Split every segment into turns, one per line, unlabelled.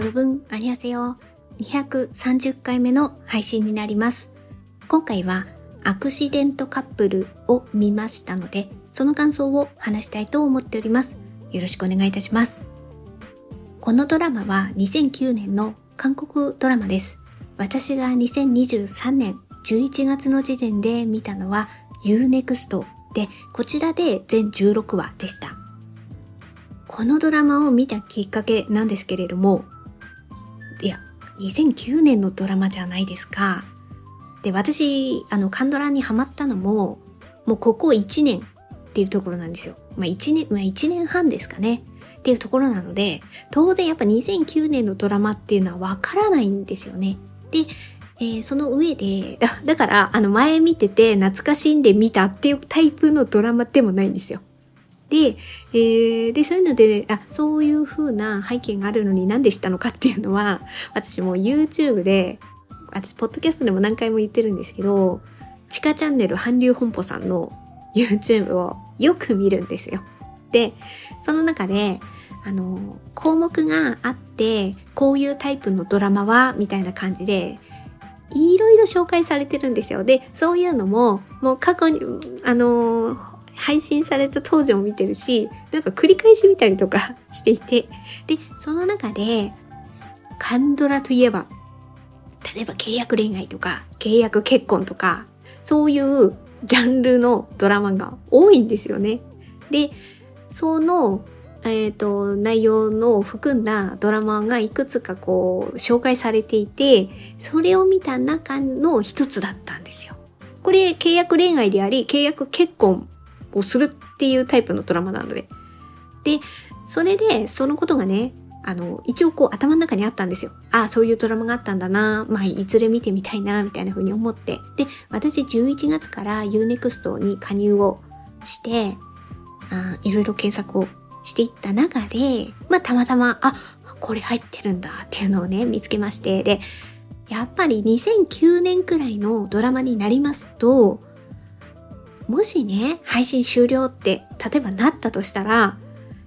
여러분 안녕하세요. 230回目の配信になります。今回はアクシデントカップルを見ましたので、その感想を話したいと思っております。よろしくお願いいたします。このドラマは2009年の韓国ドラマです。私が2023年11月の時点で見たのは Unext で、こちらで全16話でした。このドラマを見たきっかけなんですけれども、 いや、2009年のドラマじゃないですか。で、私、あの、カンドラにハマったのも、もうここ1年っていうところなんですよ。まあ1年、まあ1年半ですかね。っていうところなので、当然やっぱ2009年のドラマっていうのはわからないんですよね。で、えー、その上で、だだから、あの前見てて懐かしんで見たっていうタイプのドラマでもないんですよ。で、えー、で、そういうので、あ、そういう風な背景があるのに何でしたのかっていうのは、私も YouTube で、私、ポッドキャストでも何回も言ってるんですけど、地下チャンネル韓流本舗さんの YouTube をよく見るんですよ。で、その中で、あの、項目があって、こういうタイプのドラマは、みたいな感じで、いろいろ紹介されてるんですよ。で、そういうのも、もう過去に、あの、配信された当時も見てるし、なんか繰り返し見たりとか していて、で、その中で、カンドラといえば、例えば契約恋愛とか、契約結婚とか、そういうジャンルのドラマが多いんですよね。で、その、えっ、ー、と、内容の含んだドラマがいくつかこう、紹介されていて、それを見た中の一つだったんですよ。これ、契約恋愛であり、契約結婚をするっていうタイプのドラマなので。で、それで、そのことがね、あの、一応こう頭の中にあったんですよ。ああ、そういうドラマがあったんだな。まあ、いずれ見てみたいな、みたいな風に思って。で、私11月から Unext に加入をして、いろいろ検索をしていった中で、まあ、たまたま、あ、これ入ってるんだっていうのをね、見つけまして。で、やっぱり2009年くらいのドラマになりますと、もしね、配信終了って、例えばなったとしたら、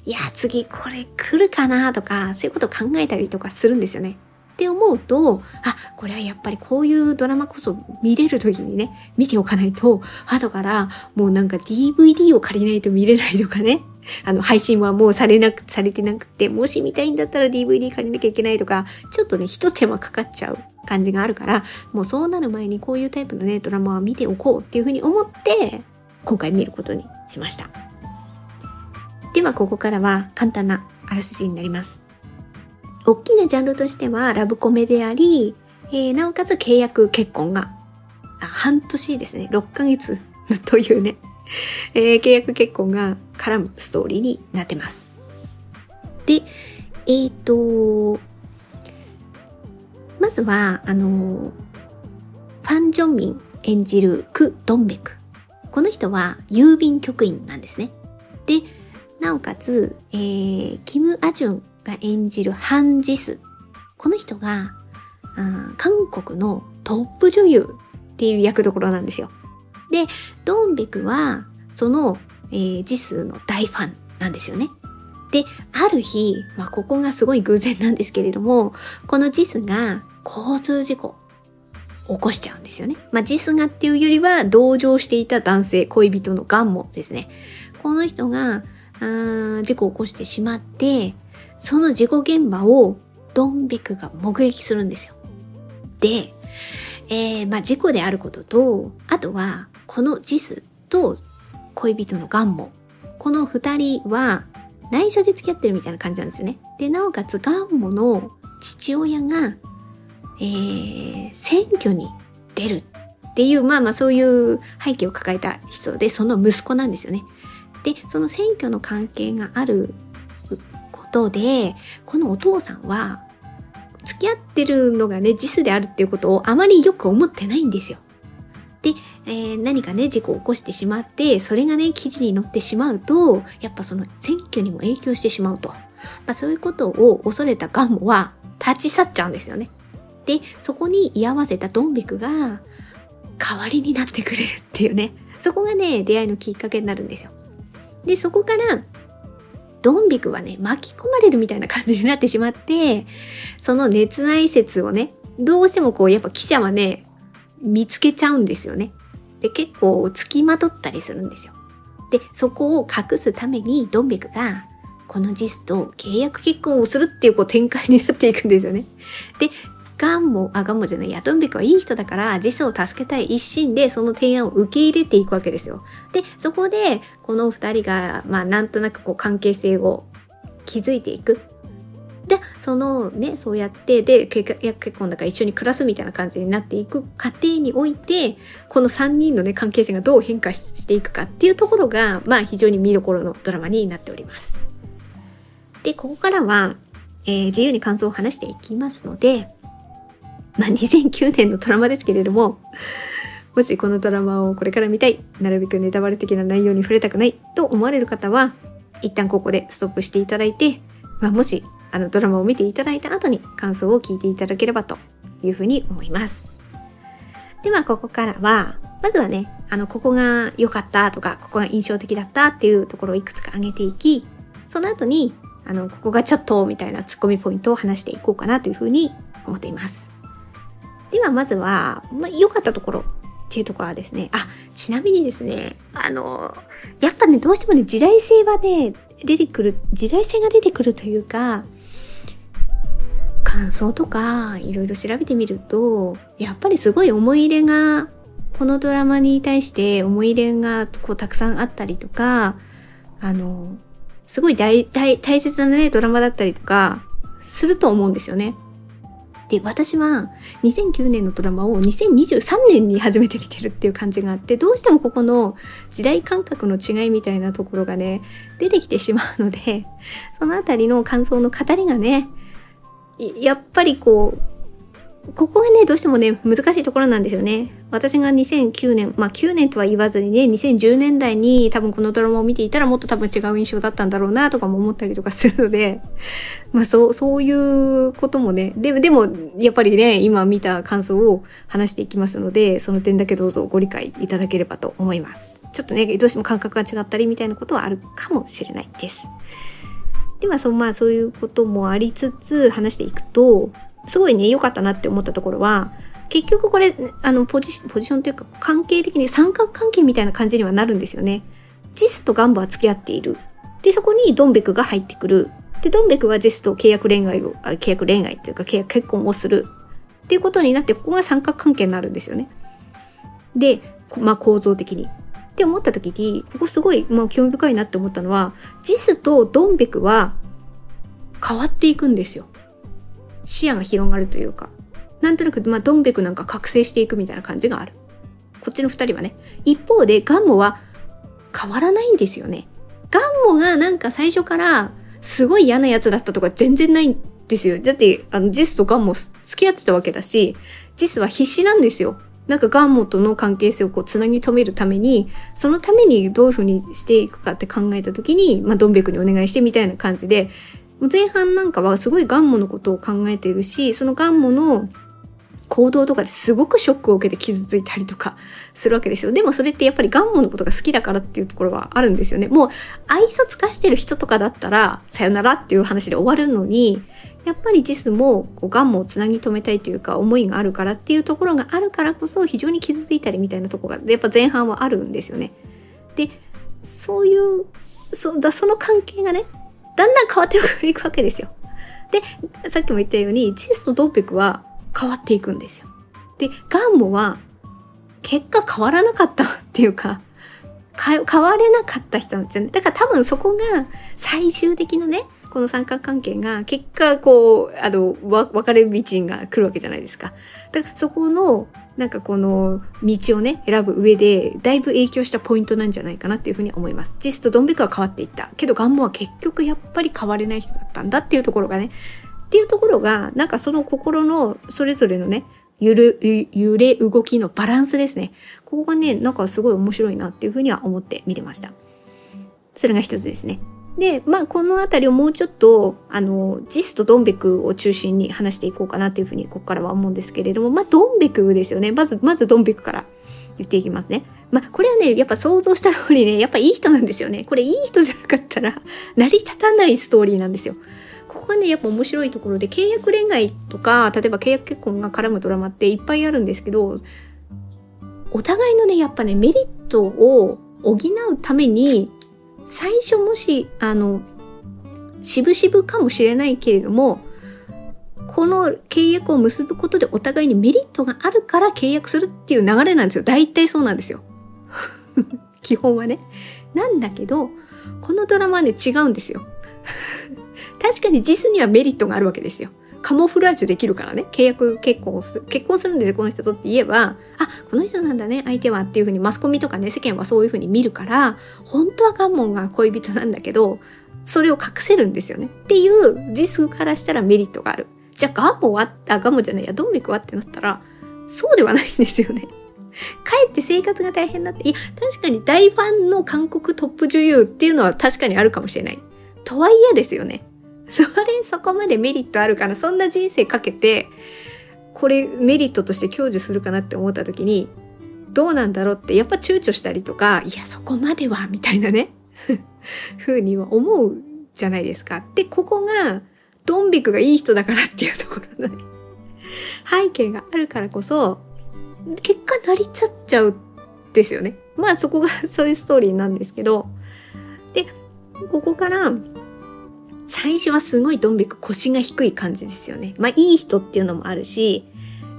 いや、次これ来るかなとか、そういうこと考えたりとかするんですよね。って思うと、あ、これはやっぱりこういうドラマこそ見れる時にね、見ておかないと、後からもうなんか DVD を借りないと見れないとかね。あの、配信はもうされなく、されてなくて、もし見たいんだったら DVD 借りなきゃいけないとか、ちょっとね、一手間かかっちゃう感じがあるから、もうそうなる前にこういうタイプのね、ドラマは見ておこうっていうふうに思って、今回見ることにしました。ではここからは簡単なあらすじになります。大きなジャンルとしてはラブコメであり、えー、なおかつ契約結婚が、あ半年ですね、6ヶ月というね、えー、契約結婚が絡むストーリーになってます。で、えっ、ー、と、まずは、あの、ファン・ジョンミン演じるク・ドンベク。この人は郵便局員なんですね。で、なおかつ、えー、キム・アジュンが演じるハン・ジス。この人が、韓国のトップ女優っていう役どころなんですよ。で、ドンベクは、その、えー、ジスの大ファンなんですよね。で、ある日、まあ、ここがすごい偶然なんですけれども、このジスが交通事故起こしちゃうんですよね。まあ、ジスがっていうよりは同情していた男性、恋人のガンモですね。この人が、あ事故を起こしてしまって、その事故現場をドンベクが目撃するんですよ。で、えー、まあ、事故であることと、あとは、このジスと恋人のガンモ。この二人は内緒で付き合ってるみたいな感じなんですよね。で、なおかつガンモの父親がえー、選挙に出るっていう、まあまあそういう背景を抱えた人で、その息子なんですよね。で、その選挙の関係があることで、このお父さんは、付き合ってるのがね、ジスであるっていうことをあまりよく思ってないんですよ。で、えー、何かね、事故を起こしてしまって、それがね、記事に載ってしまうと、やっぱその選挙にも影響してしまうと。まあそういうことを恐れたガンモは立ち去っちゃうんですよね。で、そこに居合わせたドンビクが代わりになってくれるっていうね。そこがね、出会いのきっかけになるんですよ。で、そこから、ドンビクはね、巻き込まれるみたいな感じになってしまって、その熱愛説をね、どうしてもこう、やっぱ記者はね、見つけちゃうんですよね。で、結構付きまとったりするんですよ。で、そこを隠すためにドンベクが、このジスと契約結婚をするっていうこう展開になっていくんですよね。で、ガンモ、あ、ガンモじゃない、ヤトンベクはいい人だから、ジスを助けたい一心でその提案を受け入れていくわけですよ。で、そこで、この二人が、まあ、なんとなくこう関係性を築いていく。で、そのね、そうやって、で、結婚だから一緒に暮らすみたいな感じになっていく過程において、この3人のね、関係性がどう変化していくかっていうところが、まあ非常に見どころのドラマになっております。で、ここからは、えー、自由に感想を話していきますので、まあ2009年のドラマですけれども、もしこのドラマをこれから見たい、なるべくネタバレ的な内容に触れたくないと思われる方は、一旦ここでストップしていただいて、まあ、もしあのドラマを見ていただいた後に感想を聞いていただければというふうに思います。ではここからは、まずはね、あの、ここが良かったとか、ここが印象的だったっていうところをいくつか挙げていき、その後に、あの、ここがちょっとみたいなツッコミポイントを話していこうかなというふうに思っています。ではまずは、まあ、良かったところっていうところはですね、あ、ちなみにですね、あの、やっぱね、どうしてもね、時代性はね、出てくる、時代性が出てくるというか、感想とかいろいろ調べてみると、やっぱりすごい思い入れが、このドラマに対して思い入れがこうたくさんあったりとか、あの、すごい大大大切なね、ドラマだったりとか、すると思うんですよね。で、私は2009年のドラマを2023年に初めて見てるっていう感じがあって、どうしてもここの時代感覚の違いみたいなところがね、出てきてしまうので、そのあたりの感想の語りがね、やっぱりこう、ここがね、どうしてもね、難しいところなんですよね。私が2009年、まあ9年とは言わずにね、2010年代に多分このドラマを見ていたらもっと多分違う印象だったんだろうなとかも思ったりとかするので、まあそう、そういうこともね、でも、でも、やっぱりね、今見た感想を話していきますので、その点だけどうぞご理解いただければと思います。ちょっとね、どうしても感覚が違ったりみたいなことはあるかもしれないです。ではそ、まあそういうこともありつつ話していくと、すごいね、良かったなって思ったところは、結局これ、あの、ポジション、ポジションというか、関係的に三角関係みたいな感じにはなるんですよね。ジスとガンボは付き合っている。で、そこにドンベクが入ってくる。で、ドンベクはジスと契約恋愛を、あ契約恋愛っていうか、契約結婚をする。っていうことになって、ここが三角関係になるんですよね。で、まあ構造的に。って思った時に、ここすごい、まあ興味深いなって思ったのは、ジスとドンベクは変わっていくんですよ。視野が広がるというか。なんとなく、まあ、ドンベクなんか覚醒していくみたいな感じがある。こっちの二人はね。一方で、ガンモは変わらないんですよね。ガンモがなんか最初からすごい嫌なやつだったとか全然ないんですよ。だって、あの、ジスとガンモ付き合ってたわけだし、ジスは必死なんですよ。なんかガンモとの関係性をこうつなぎ止めるために、そのためにどういうふうにしていくかって考えたときに、まあ、ドンベクにお願いしてみたいな感じで、前半なんかはすごいガンモのことを考えているし、そのガンモの行動とかですごくショックを受けて傷ついたりとかするわけですよ。でもそれってやっぱりガンモのことが好きだからっていうところはあるんですよね。もう愛想つかしてる人とかだったらさよならっていう話で終わるのに、やっぱりジスもこうガンモをつなぎ止めたいというか思いがあるからっていうところがあるからこそ非常に傷ついたりみたいなとこがやっぱ前半はあるんですよね。で、そういう、そだその関係がね、だんだん変わっていくわけですよ。で、さっきも言ったように、ジェスとドンペクは変わっていくんですよ。で、ガンモは結果変わらなかったっていうか、変われなかった人なんですよね。だから多分そこが最終的なね、この三角関係が結果こう、あの、別れ道が来るわけじゃないですか。だからそこのなんかこの道をね、選ぶ上で、だいぶ影響したポイントなんじゃないかなっていうふうに思います。ジスとドンベクは変わっていった。けどガンモは結局やっぱり変われない人だったんだっていうところがね、っていうところが、なんかその心のそれぞれのね、揺れ、揺れ動きのバランスですね。ここがね、なんかすごい面白いなっていうふうには思って見てました。それが一つですね。で、まあ、このあたりをもうちょっと、あの、ジスとドンベクを中心に話していこうかなっていうふうに、ここからは思うんですけれども、まあ、ドンベクですよね。まず、まずドンベクから言っていきますね。まあ、これはね、やっぱ想像した通りね、やっぱいい人なんですよね。これいい人じゃなかったら、成り立たないストーリーなんですよ。ここがね、やっぱ面白いところで、契約恋愛とか、例えば契約結婚が絡むドラマっていっぱいあるんですけど、お互いのね、やっぱね、メリットを補うために、最初もし、あの、渋々かもしれないけれども、この契約を結ぶことでお互いにメリットがあるから契約するっていう流れなんですよ。大体そうなんですよ。基本はね。なんだけど、このドラマはね、違うんですよ。確かに実にはメリットがあるわけですよ。カモフラージュできるからね、契約結婚す、結婚するんですよ、この人とって言えば、あ、この人なんだね、相手はっていうふうにマスコミとかね、世間はそういうふうに見るから、本当はガンモンが恋人なんだけど、それを隠せるんですよね。っていう実からしたらメリットがある。じゃあガンモは、あ、ガンモじゃないや、ドンベクはってなったら、そうではないんですよね。かえって生活が大変だって。いや、確かに大ファンの韓国トップ女優っていうのは確かにあるかもしれない。とはいえですよね。それ、そこまでメリットあるから、そんな人生かけて、これメリットとして享受するかなって思った時に、どうなんだろうってやっぱ躊躇したりとか、いや、そこまでは、みたいなね、ふうには思うじゃないですか。で、ここが、ドンビクがいい人だからっていうところの、背景があるからこそ、結果成り立っちゃうですよね。まあそこがそういうストーリーなんですけど、で、ここから、最初はすごいドンビク腰が低い感じですよね。まあいい人っていうのもあるし、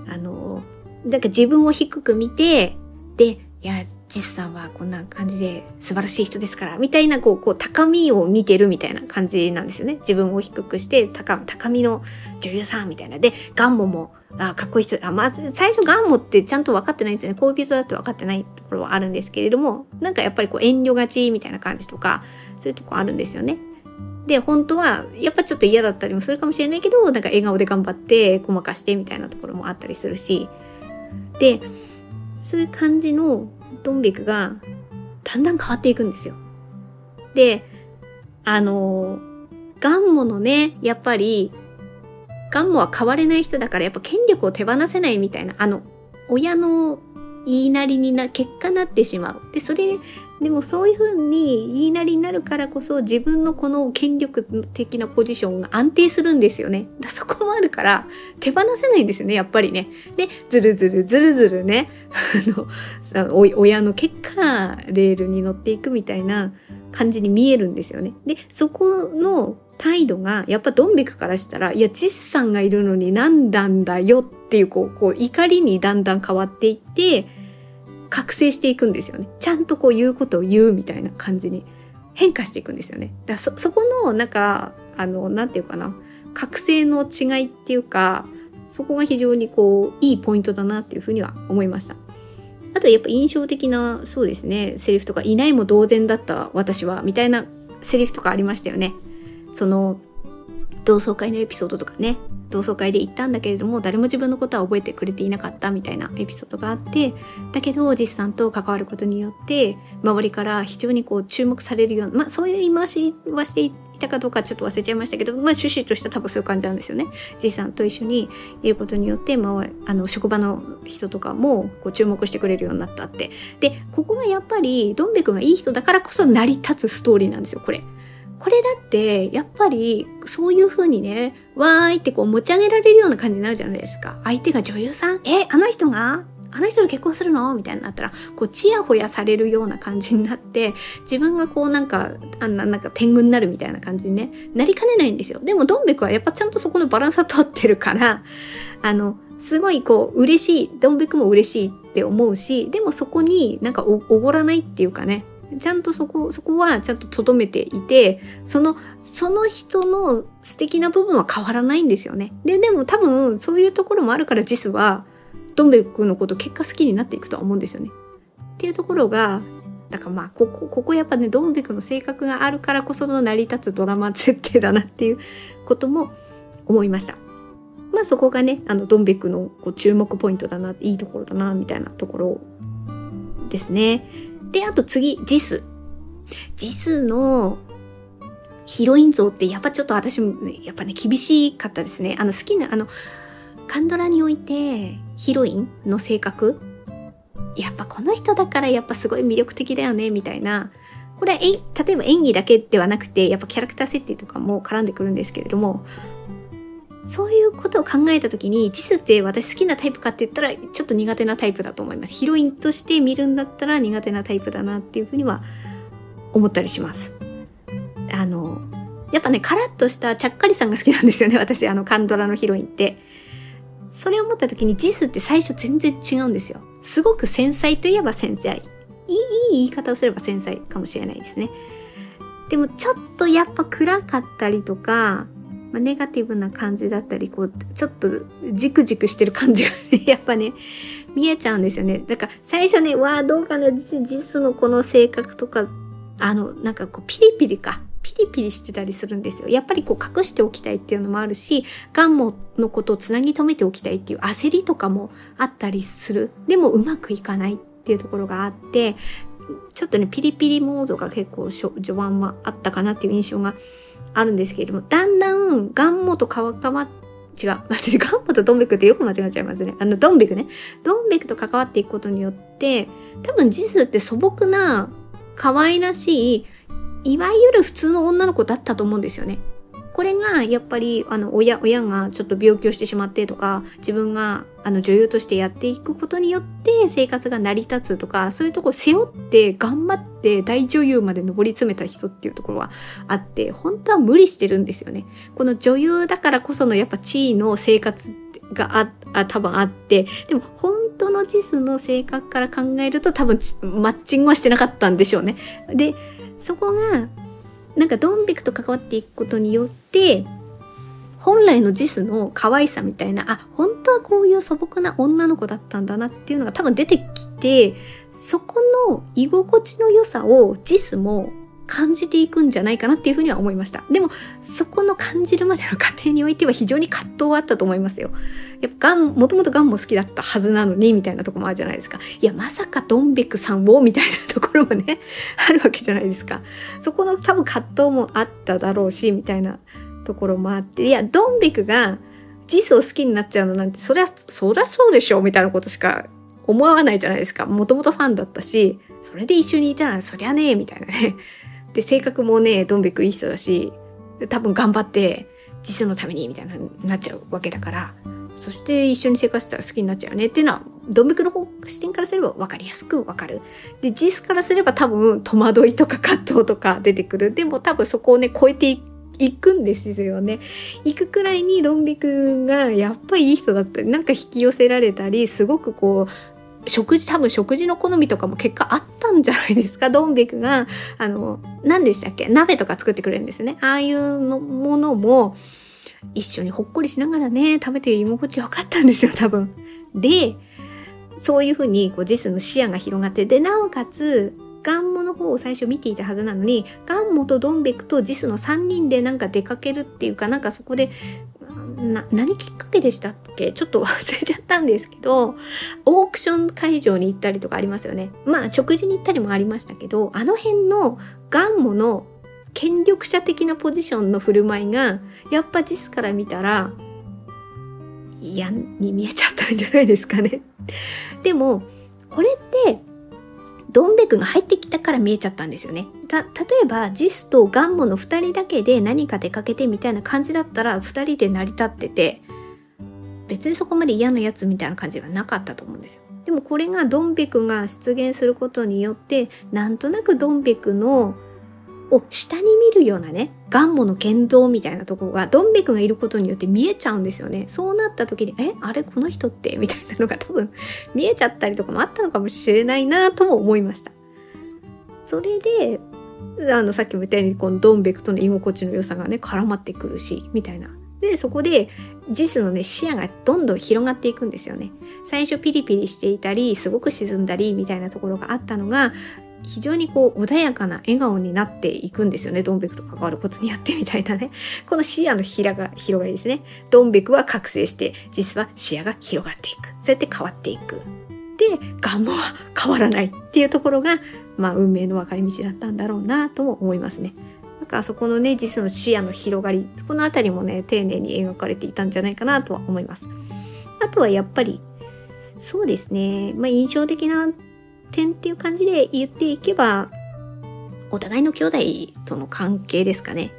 あの、だか自分を低く見て、で、いや、ジスさんはこんな感じで素晴らしい人ですから、みたいな、こう、こう、高みを見てるみたいな感じなんですよね。自分を低くして、高、高みの女優さんみたいな。で、ガンモも、あ、かっこいい人、あ、まあ、最初ガンモってちゃんと分かってないんですよね。恋人だって分かってないところはあるんですけれども、なんかやっぱりこう、遠慮がちみたいな感じとか、そういうとこあるんですよね。で、本当は、やっぱちょっと嫌だったりもするかもしれないけど、なんか笑顔で頑張って、ごまかしてみたいなところもあったりするし、で、そういう感じのドンベクが、だんだん変わっていくんですよ。で、あの、ガンモのね、やっぱり、ガンモは変われない人だから、やっぱ権力を手放せないみたいな、あの、親の言いなりにな、結果なってしまう。で、それでもそういうふうに言いなりになるからこそ自分のこの権力的なポジションが安定するんですよね。だそこもあるから手放せないんですよね、やっぱりね。で、ずるずるずるずるね、あの、親の結果、レールに乗っていくみたいな感じに見えるんですよね。で、そこの態度が、やっぱドンビクからしたら、いや、ジスさんがいるのに何なんだよっていう、こう、こう、怒りにだんだん変わっていって、覚醒していくんですよね。ちゃんとこう言うことを言うみたいな感じに変化していくんですよね。だそ、そこの、なんか、あの、なんていうかな、覚醒の違いっていうか、そこが非常にこう、いいポイントだなっていうふうには思いました。あとやっぱ印象的な、そうですね、セリフとか、いないも同然だった私は、みたいなセリフとかありましたよね。その、同窓会のエピソードとかね、同窓会で行ったんだけれども誰も自分のことは覚えてくれていなかったみたいなエピソードがあってだけど実さんと関わることによって周りから非常にこう注目されるようなまあそういう言い回しはしていたかどうかちょっと忘れちゃいましたけど、まあ趣旨としては多分そういう感じなんですよね。実さんと一緒にいることによって、周り、あの、職場の人とかもこう注目してくれるようになったって。で、ここがやっぱり、どんべくんがいい人だからこそ成り立つストーリーなんですよ、これ。これだって、やっぱり、そういう風にね、わーいってこう持ち上げられるような感じになるじゃないですか。相手が女優さんえ、あの人が？あの人と結婚するの？みたいになったら、こう、ちやほやされるような感じになって、自分がこうなんか、あんな、なんか天狗になるみたいな感じにね、なりかねないんですよ。でも、ドンベクはやっぱちゃんとそこのバランスは取ってるから、あの、すごいこう、嬉しい、ドンベクも嬉しいって思うし、でもそこになんかおごらないっていうかね、ちゃんとそこ、そこはちゃんと留めていて、その、その人の素敵な部分は変わらないんですよね。で、でも多分そういうところもあるからジスは、ドンベクのこと結果好きになっていくとは思うんですよね。っていうところが、だからまあ、ここ、ここやっぱね、ドンベクの性格があるからこその成り立つドラマ設定だなっていうことも思いました。まあそこがね、あの、ドンベクのこう注目ポイントだな、いいところだな、みたいなところですね。で、あと次、ジス。ジスのヒロイン像ってやっぱちょっと私も、やっぱね、厳しかったですね。あの好きな、あの、カンドラにおいてヒロインの性格やっぱこの人だからやっぱすごい魅力的だよね、みたいな。これは、例えば演技だけではなくて、やっぱキャラクター設定とかも絡んでくるんですけれども、そういうことを考えた時に、ジスって私好きなタイプかって言ったら、ちょっと苦手なタイプだと思います。ヒロインとして見るんだったら苦手なタイプだなっていうふうには思ったりします。あの、やっぱね、カラッとしたちゃっかりさんが好きなんですよね。私、あの、カンドラのヒロインって。それを思った時にジスって最初全然違うんですよ。すごく繊細といえば繊細。いい言い方をすれば繊細かもしれないですね。でもちょっとやっぱ暗かったりとか、まあ、ネガティブな感じだったり、こう、ちょっとじくじくしてる感じがね、やっぱね、見えちゃうんですよね。だから最初ね、わあ、どうかな、ジスのこの性格とか、あの、なんかこう、ピリピリか。ピリピリしてたりするんですよ。やっぱりこう隠しておきたいっていうのもあるし、ガンモのことをつなぎ止めておきたいっていう焦りとかもあったりする。でもうまくいかないっていうところがあって、ちょっとね、ピリピリモードが結構序盤はあったかなっていう印象があるんですけれども、だんだんガンモと川川違う。私、ガンモとドンベクってよく間違えちゃいますね。あの、ドンベクね。ドンベクと関わっていくことによって、多分ジスって素朴な、可愛らしい、いわゆる普通の女の子だったと思うんですよね。これがやっぱりあの親親がちょっと病気をしてしまってとか自分があの女優としてやっていくことによって生活が成り立つとかそういうところ背負って頑張って大女優まで上り詰めた人っていうところはあって本当は無理してるんですよね。この女優だからこそのやっぱ地位の生活がああ多分あってでも本当のジスの性格から考えると多分マッチングはしてなかったんでしょうね。でそこがなんかドンビクと関わっていくことによって本来のジスの可愛さみたいなあ本当はこういう素朴な女の子だったんだなっていうのが多分出てきてそこの居心地の良さをジスも感じていくんじゃないかなっていうふうには思いました。でも、そこの感じるまでの過程においては非常に葛藤はあったと思いますよ。やっぱガン、もともとガンも好きだったはずなのに、みたいなとこもあるじゃないですか。いや、まさかドンベクさんを、みたいなところもね、あるわけじゃないですか。そこの多分葛藤もあっただろうし、みたいなところもあって、いや、ドンベクがジスを好きになっちゃうのなんて、そりゃ、そりゃそうでしょ、みたいなことしか思わないじゃないですか。もともとファンだったし、それで一緒にいたらそりゃねえ、みたいなね。で、性格もね、どんべくいい人だし、多分頑張って、実のために、みたいななっちゃうわけだから、そして一緒に生活したら好きになっちゃうよねっていうのは、ドンベクの方視点からすれば分かりやすく分かる。で、ジスからすれば多分戸惑いとか葛藤とか出てくる。でも多分そこをね、超えていくんですよね。行くくらいにドンベクがやっぱりいい人だったり、なんか引き寄せられたり、すごくこう、食事、多分食事の好みとかも結果あったんじゃないですか？ドンベクが、あの、何でしたっけ？鍋とか作ってくれるんですね。ああいうのものも、一緒にほっこりしながらね、食べて居心地よかったんですよ、多分。で、そういうふうに、こう、ジスの視野が広がって、で、なおかつ、ガンモの方を最初見ていたはずなのに、ガンモとドンベクとジスの3人でなんか出かけるっていうか、なんかそこでな、何きっかけでしたっけ？ちょっと 忘れちゃったんですけど、オークション会場に行ったりとかありますよね。まあ、食事に行ったりもありましたけど、あの辺のガンモの権力者的なポジションの振る舞いが、やっぱジスから見たら、嫌に見えちゃったんじゃないですかね。でも、これって、ドンベクが入ってきたから見えちゃったんですよね。た、例えば、ジスとガンモの二人だけで何か出かけてみたいな感じだったら、二人で成り立ってて、別にそこまで嫌なやつみたいな感じはなかったと思うんですよ。でもこれがドンベクが出現することによって、なんとなくドンベクのを下に見るようなね、ガンモの剣道みたいなところが、ドンベクがいることによって見えちゃうんですよね。そうなった時に、え、あれこの人って？みたいなのが多分見えちゃったりとかもあったのかもしれないなとも思いました。それで、あの、さっきも言ったように、このドンベクとの居心地の良さがね、絡まってくるし、みたいな。で、そこで、ジスのね、視野がどんどん広がっていくんですよね。最初ピリピリしていたり、すごく沈んだり、みたいなところがあったのが、非常にこう穏やかな笑顔になっていくんですよね。ドンベクと関わることによってみたいなね。この視野の広が広がりですね。ドンベクは覚醒して、実は視野が広がっていく。そうやって変わっていく。で、ガンモは変わらないっていうところが、まあ運命の分かれ道だったんだろうなとも思いますね。なんかそこのね、実の視野の広がり、このあたりもね、丁寧に描かれていたんじゃないかなとは思います。あとはやっぱり、そうですね。まあ、印象的な点っていう感じで言っていけば、お互いの兄弟との関係ですかね。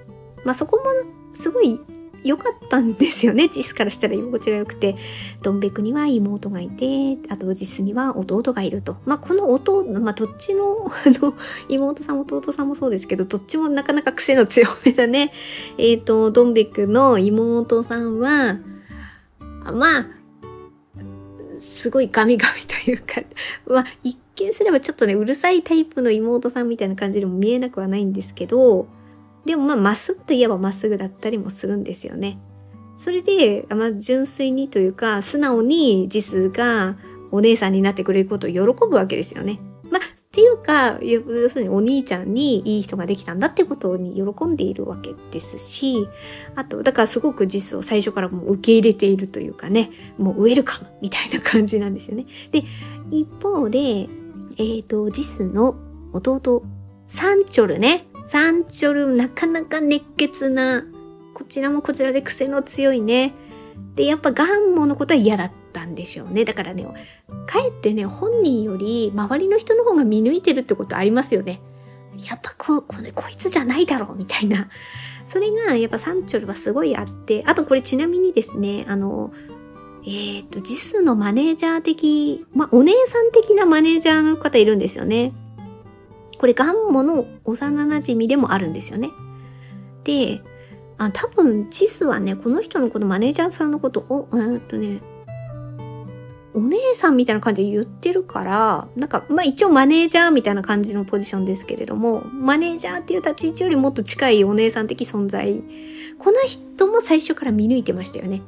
まあ、そこもすごい良かったんですよね。ジスからしたら居心地が良くて。ドンベクには妹がいて、あとジスには弟がいると。まあ、この弟、まあ、どっちの、あの、妹さん、弟さんもそうですけど、どっちもなかなか癖の強めだね。えっ、ー、と、ドンベクの妹さんは、まあ、すごいガミガミというか、まあ、見すればちょっとね、うるさいタイプの妹さんみたいな感じでも見えなくはないんですけど、でもまあ、まっすぐといえばまっすぐだったりもするんですよね。それで、まあ、純粋にというか、素直にジスがお姉さんになってくれることを喜ぶわけですよね。まあ、っていうか、要するにお兄ちゃんにいい人ができたんだってことに喜んでいるわけですし、あと、だからすごくジスを最初からもう受け入れているというかね、もうウェルカムみたいな感じなんですよね。で、一方で、えっ、ー、と、ジスの弟、サンチョルね。サンチョル、なかなか熱血な、こちらもこちらで癖の強いね。で、やっぱガンモのことは嫌だったんでしょうね。だからね、かえってね、本人より周りの人の方が見抜いてるってことありますよね。やっぱこ、これ、こいつじゃないだろう、みたいな。それが、やっぱサンチョルはすごいあって、あとこれちなみにですね、あの、えっ、ー、と、ジスのマネージャー的、まあ、お姉さん的なマネージャーの方いるんですよね。これガンモの幼馴染でもあるんですよね。で、あ多分、チスはね、この人のこと、マネージャーさんのことを、えっとね、お姉さんみたいな感じで言ってるから、なんか、まあ一応マネージャーみたいな感じのポジションですけれども、マネージャーっていう立ち位置よりもっと近いお姉さん的存在。この人も最初から見抜いてましたよね。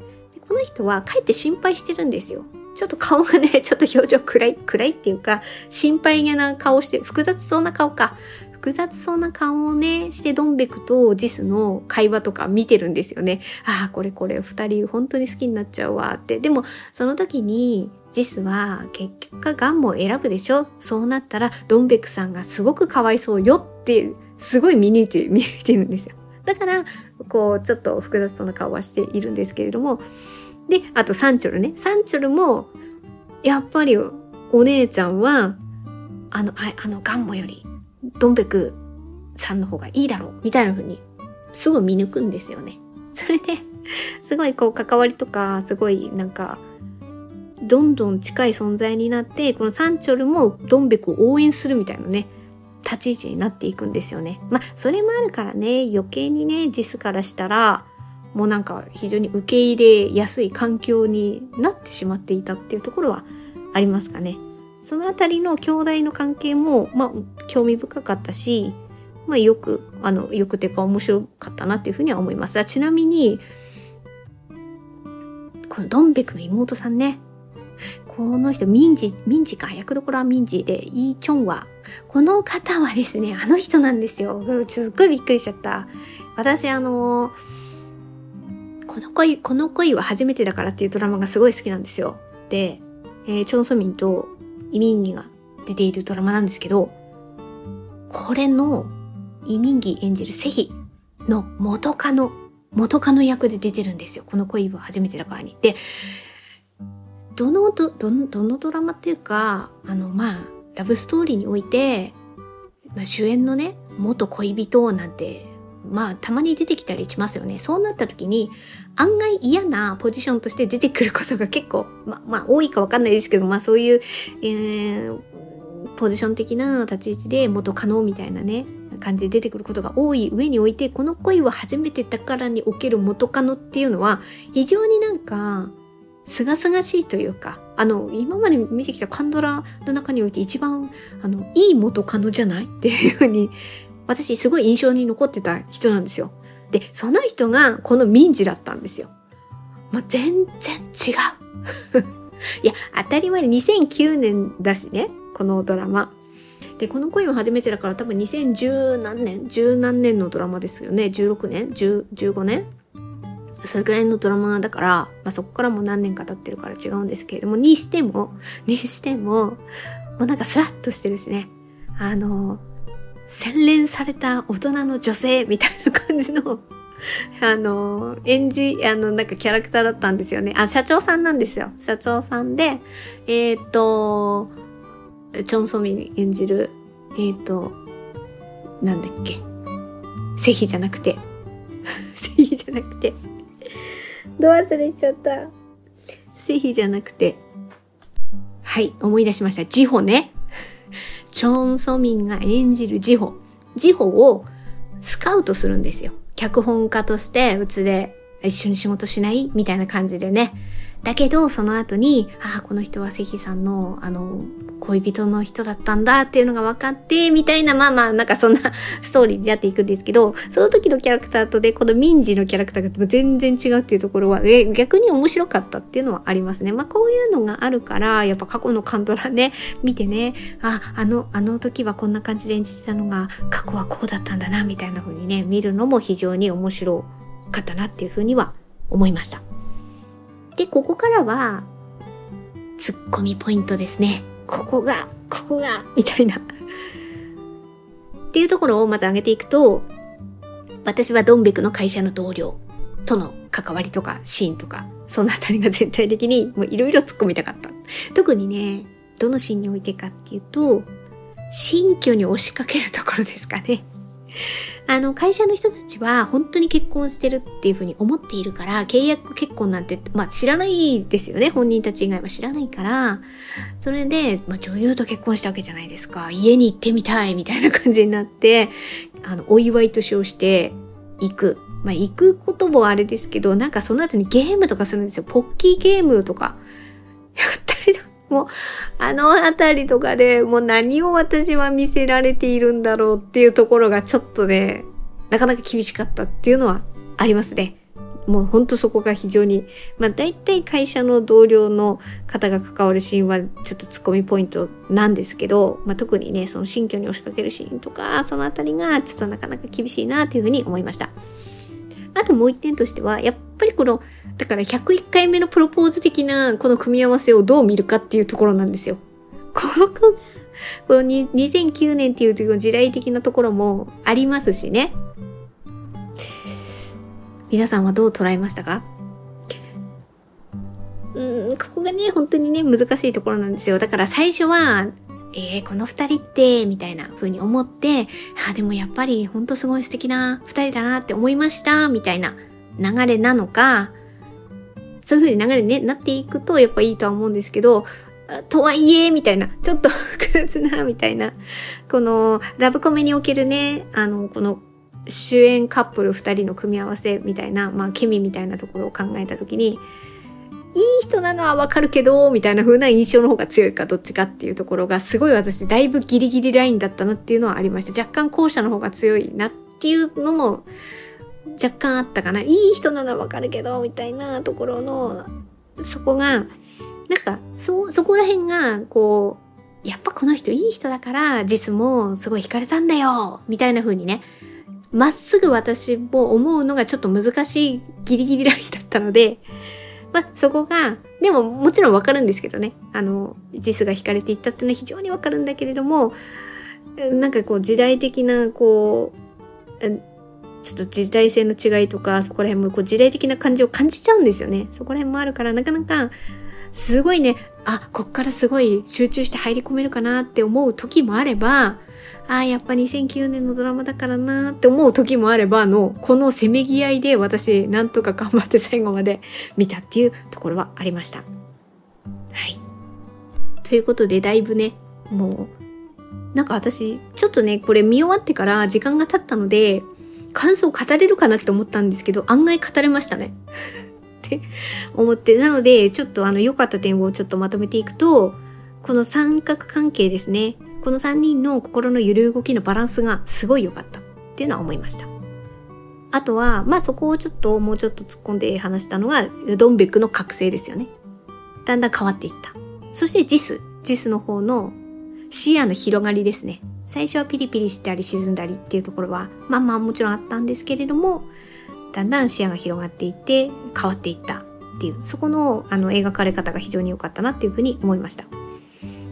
の人はかえって心配してるんですよ。ちょっと顔がね、ちょっと表情暗い、暗いっていうか、心配げな顔して、複雑そうな顔か。複雑そうな顔をね、してドンベクとジスの会話とか見てるんですよね。ああ、これこれ二人本当に好きになっちゃうわって。でも、その時にジスは結局ガンモを選ぶでしょ？そうなったらドンベクさんがすごくかわいそうよってすごい見抜いて、見抜いてるんですよ。だから、こう、ちょっと複雑そうな顔はしているんですけれども、で、あとサンチョルね。サンチョルも、やっぱりお姉ちゃんは、あの、ああのガンモより、ドンベクさんの方がいいだろう、みたいな風に、すぐ見抜くんですよね。それで、すごいこう関わりとか、すごいなんか、どんどん近い存在になって、このサンチョルもドンベクを応援するみたいなね、立ち位置になっていくんですよね。まあ、それもあるからね、余計にね、ジスからしたら、もうなんか非常に受け入れやすい環境になってしまっていたっていうところはありますかね。そのあたりの兄弟の関係も、まあ、興味深かったし、まあ、よく、あの、よくてか面白かったなっていうふうには思います。ちなみに、このドンベクの妹さんね。この人、民事、民事か、役どころは民事で、イーチョンは。この方はですね、あの人なんですよ。すっごいびっくりしちゃった。私、あのーこの恋、この恋は初めてだからっていうドラマがすごい好きなんですよ。で、えー、チョン・ソミンとイ・ミンギが出ているドラマなんですけど、これのイ・ミンギ演じるセヒの元カノ、元カノ役で出てるんですよ。この恋は初めてだからに。で、どのど、ど、どのドラマっていうか、あの、まあ、ラブストーリーにおいて、まあ、主演のね、元恋人なんてまあ、たまに出てきたりしますよね。そうなった時に、案外嫌なポジションとして出てくることが結構、ま、まあ、多いかわかんないですけど、まあ、そういう、えー、ポジション的な立ち位置で元可能みたいなね、感じで出てくることが多い上において、この恋は初めてだからにおける元カノっていうのは、非常になんか、すがすがしいというか、あの、今まで見てきたカンドラの中において一番、あの、いい元カノじゃない？っていうふうに私すごい印象に残ってた人なんですよ。で、その人がこの民事だったんですよ。もう全然違う。いや、当たり前で2009年だしね、このドラマ。で、この恋も初めてだから多分2010何年 ?10 何年のドラマですよね。16年 ?10、15年それくらいのドラマだから、まあ、そこからも何年か経ってるから違うんですけれども、にしても、にしても、もうなんかスラッとしてるしね。あの、洗練された大人の女性みたいな感じの あの、演じ、あの、なんかキャラクターだったんですよね。あ、社長さんなんですよ。社長さんで、えっ、ー、と、チョンソミ演じる、えっ、と、なんだっけ。セヒじゃなくて。セヒじゃなくて。ど忘れしちゃった。セヒじゃなくて。はい、思い出しました。ジホね。チョンソミンが演じるジホ。ジホをスカウトするんですよ。脚本家としてうちで一緒に仕事しない？みたいな感じでね。だけど、その後に、ああ、この人は関さんの、あの、恋人の人だったんだっていうのが分かって、みたいな、まあまあ、なんかそんな ストーリーでやっていくんですけど、その時のキャラクターとで、この民事のキャラクターが全然違うっていうところは、え逆に面白かったっていうのはありますね。まあこういうのがあるから、やっぱ過去のカンドラね、見てね、あ、あの、あの時はこんな感じで演じてたのが、過去はこうだったんだな、みたいな風にね、見るのも非常に面白かったなっていう風には思いました。で、ここからは、ツッコミポイントですね。ここが、ここが、みたいな。っていうところをまず上げていくと、私はドンベクの会社の同僚との関わりとかシーンとか、そのあたりが全体的にいろいろ突っ込みたかった。特にね、どのシーンにおいてかっていうと、新居に押しかけるところですかね。あの、会社の人たちは本当に結婚してるっていうふうに思っているから、契約結婚なんて、まあ知らないですよね。本人たち以外は知らないから、それで、まあ女優と結婚したわけじゃないですか。家に行ってみたいみたいな感じになって、あの、お祝いと称して行く。まあ行くこともあれですけど、なんかその後にゲームとかするんですよ。ポッキーゲームとか。やったりとか。もう、あのあたりとかでもう何を私は見せられているんだろうっていうところがちょっとね、なかなか厳しかったっていうのはありますね。もうほんとそこが非常に、まあ大体会社の同僚の方が関わるシーンはちょっとツッコミポイントなんですけど、まあ特にね、その新居に押しかけるシーンとか、そのあたりがちょっとなかなか厳しいなというふうに思いました。あともう一点としては、やっぱりこの、だから101回目のプロポーズ的なこの組み合わせをどう見るかっていうところなんですよ。ここが、この2009年っていう時代的なところもありますしね。皆さんはどう捉えましたか？うん、ここがね、本当にね、難しいところなんですよ。だから最初は、えー、この二人って、みたいな風に思って、あ、でもやっぱりほんとすごい素敵な二人だなって思いました、みたいな流れなのか、そういう風に流れに、ね、なっていくとやっぱいいとは思うんですけど、とはいえ、みたいな、ちょっと 複雑な、みたいな、この、ラブコメにおけるね、あの、この、主演カップル二人の組み合わせみたいな、まあ、ケミみたいなところを考えたときに、いい人なのはわかるけど、みたいな風な印象の方が強いかどっちかっていうところがすごい私だいぶギリギリラインだったなっていうのはありました。若干後者の方が強いなっていうのも若干あったかな。いい人なのはわかるけど、みたいなところの、そこが、なんか、そ、そこら辺が、こう、やっぱこの人いい人だから、ジスもすごい惹かれたんだよみたいな風にね、まっすぐ私も思うのがちょっと難しいギリギリラインだったので、まあ、そこが、でももちろんわかるんですけどね。あの、ジスが引かれていったっていうのは非常にわかるんだけれども、なんかこう時代的な、こう、ちょっと時代性の違いとか、そこら辺もこう時代的な感じを感じちゃうんですよね。そこら辺もあるから、なかなか、すごいね、あ、こっからすごい集中して入り込めるかなって思う時もあれば、ああ、やっぱ2009年のドラマだからなって思う時もあればの、このせめぎ合いで私、なんとか頑張って最後まで 見たっていうところはありました。はい。ということで、だいぶね、もう、なんか私、ちょっとね、これ見終わってから時間が経ったので、感想語れるかなって思ったんですけど、案外語れましたね。思って、なので、ちょっとあの、良かった点をちょっとまとめていくと、この三角関係ですね。この3人の心の揺る動きのバランスがすごい良かったっていうのは思いました。あとは、まあそこをちょっともうちょっと突っ込んで話したのは、ドンベックの覚醒ですよね。だんだん変わっていった。そしてジス、ジスの方の視野の広がりですね。最初はピリピリしたり沈んだりっていうところは、まあまあもちろんあったんですけれども、だんだん視野が広がっていって変わっていったっていう、そこのあの描かれ方が非常に良かったなっていうふうに思いました。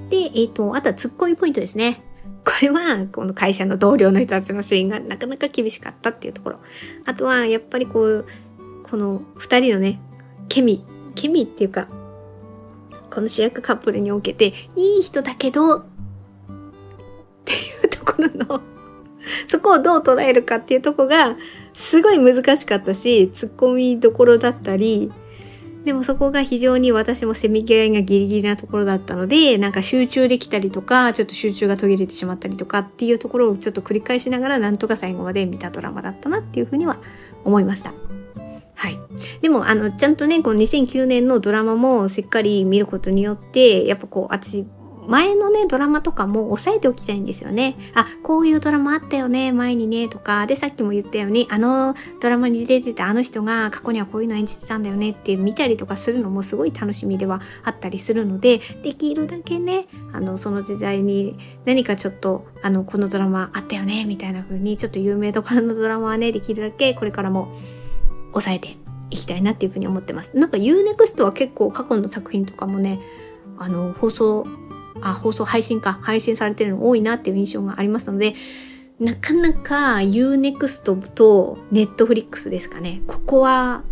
で、えっ、ー、と、あとはツッコミポイントですね。これは、この会社の同僚の人たちのシーンがなかなか厳しかったっていうところ。あとは、やっぱりこう、この二人のね、ケミ、ケミっていうか、この主役カップルにおけて、いい人だけど、っていうところのそこをどう捉えるかっていうとこが、すごい難しかったし、突っ込みどころだったり、でもそこが非常に私もせめぎ合いがギリギリなところだったので、なんか集中できたりとか、ちょっと集中が途切れてしまったりとかっていうところをちょっと繰り返しながら、なんとか最後まで見たドラマだったなっていうふうには思いました。はい。でも、あの、ちゃんとね、この2009年のドラマもしっかり見ることによって、やっぱこう、私、前のね、ドラマとかも押さえておきたいんですよね。あ、こういうドラマあったよね、前にね、とか。で、さっきも言ったように、あのドラマに出てたあの人が過去にはこういうの演じてたんだよねって見たりとかするのもすごい楽しみではあったりするので、できるだけね、あの、その時代に何かちょっと、あの、このドラマあったよね、みたいな風に、ちょっと有名どころのドラマはね、できるだけこれからも抑えていきたいなっていうふうに思ってます。なんか UNEXT は結構過去の作品とかもね、あの、放送あ、放送配信か、配信されてるの多いなっていう印象がありますので、なかなか Unext と Netflix ですかね。ここは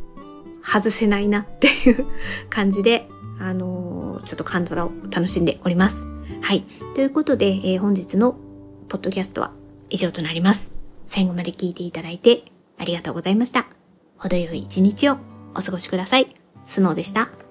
外せないなっていう感じで、あのー、ちょっとカンドラを楽しんでおります。はい。ということで、えー、本日のポッドキャストは以上となります。最後まで聞いていただいてありがとうございました。程よい一日をお過ごしください。スノーでした。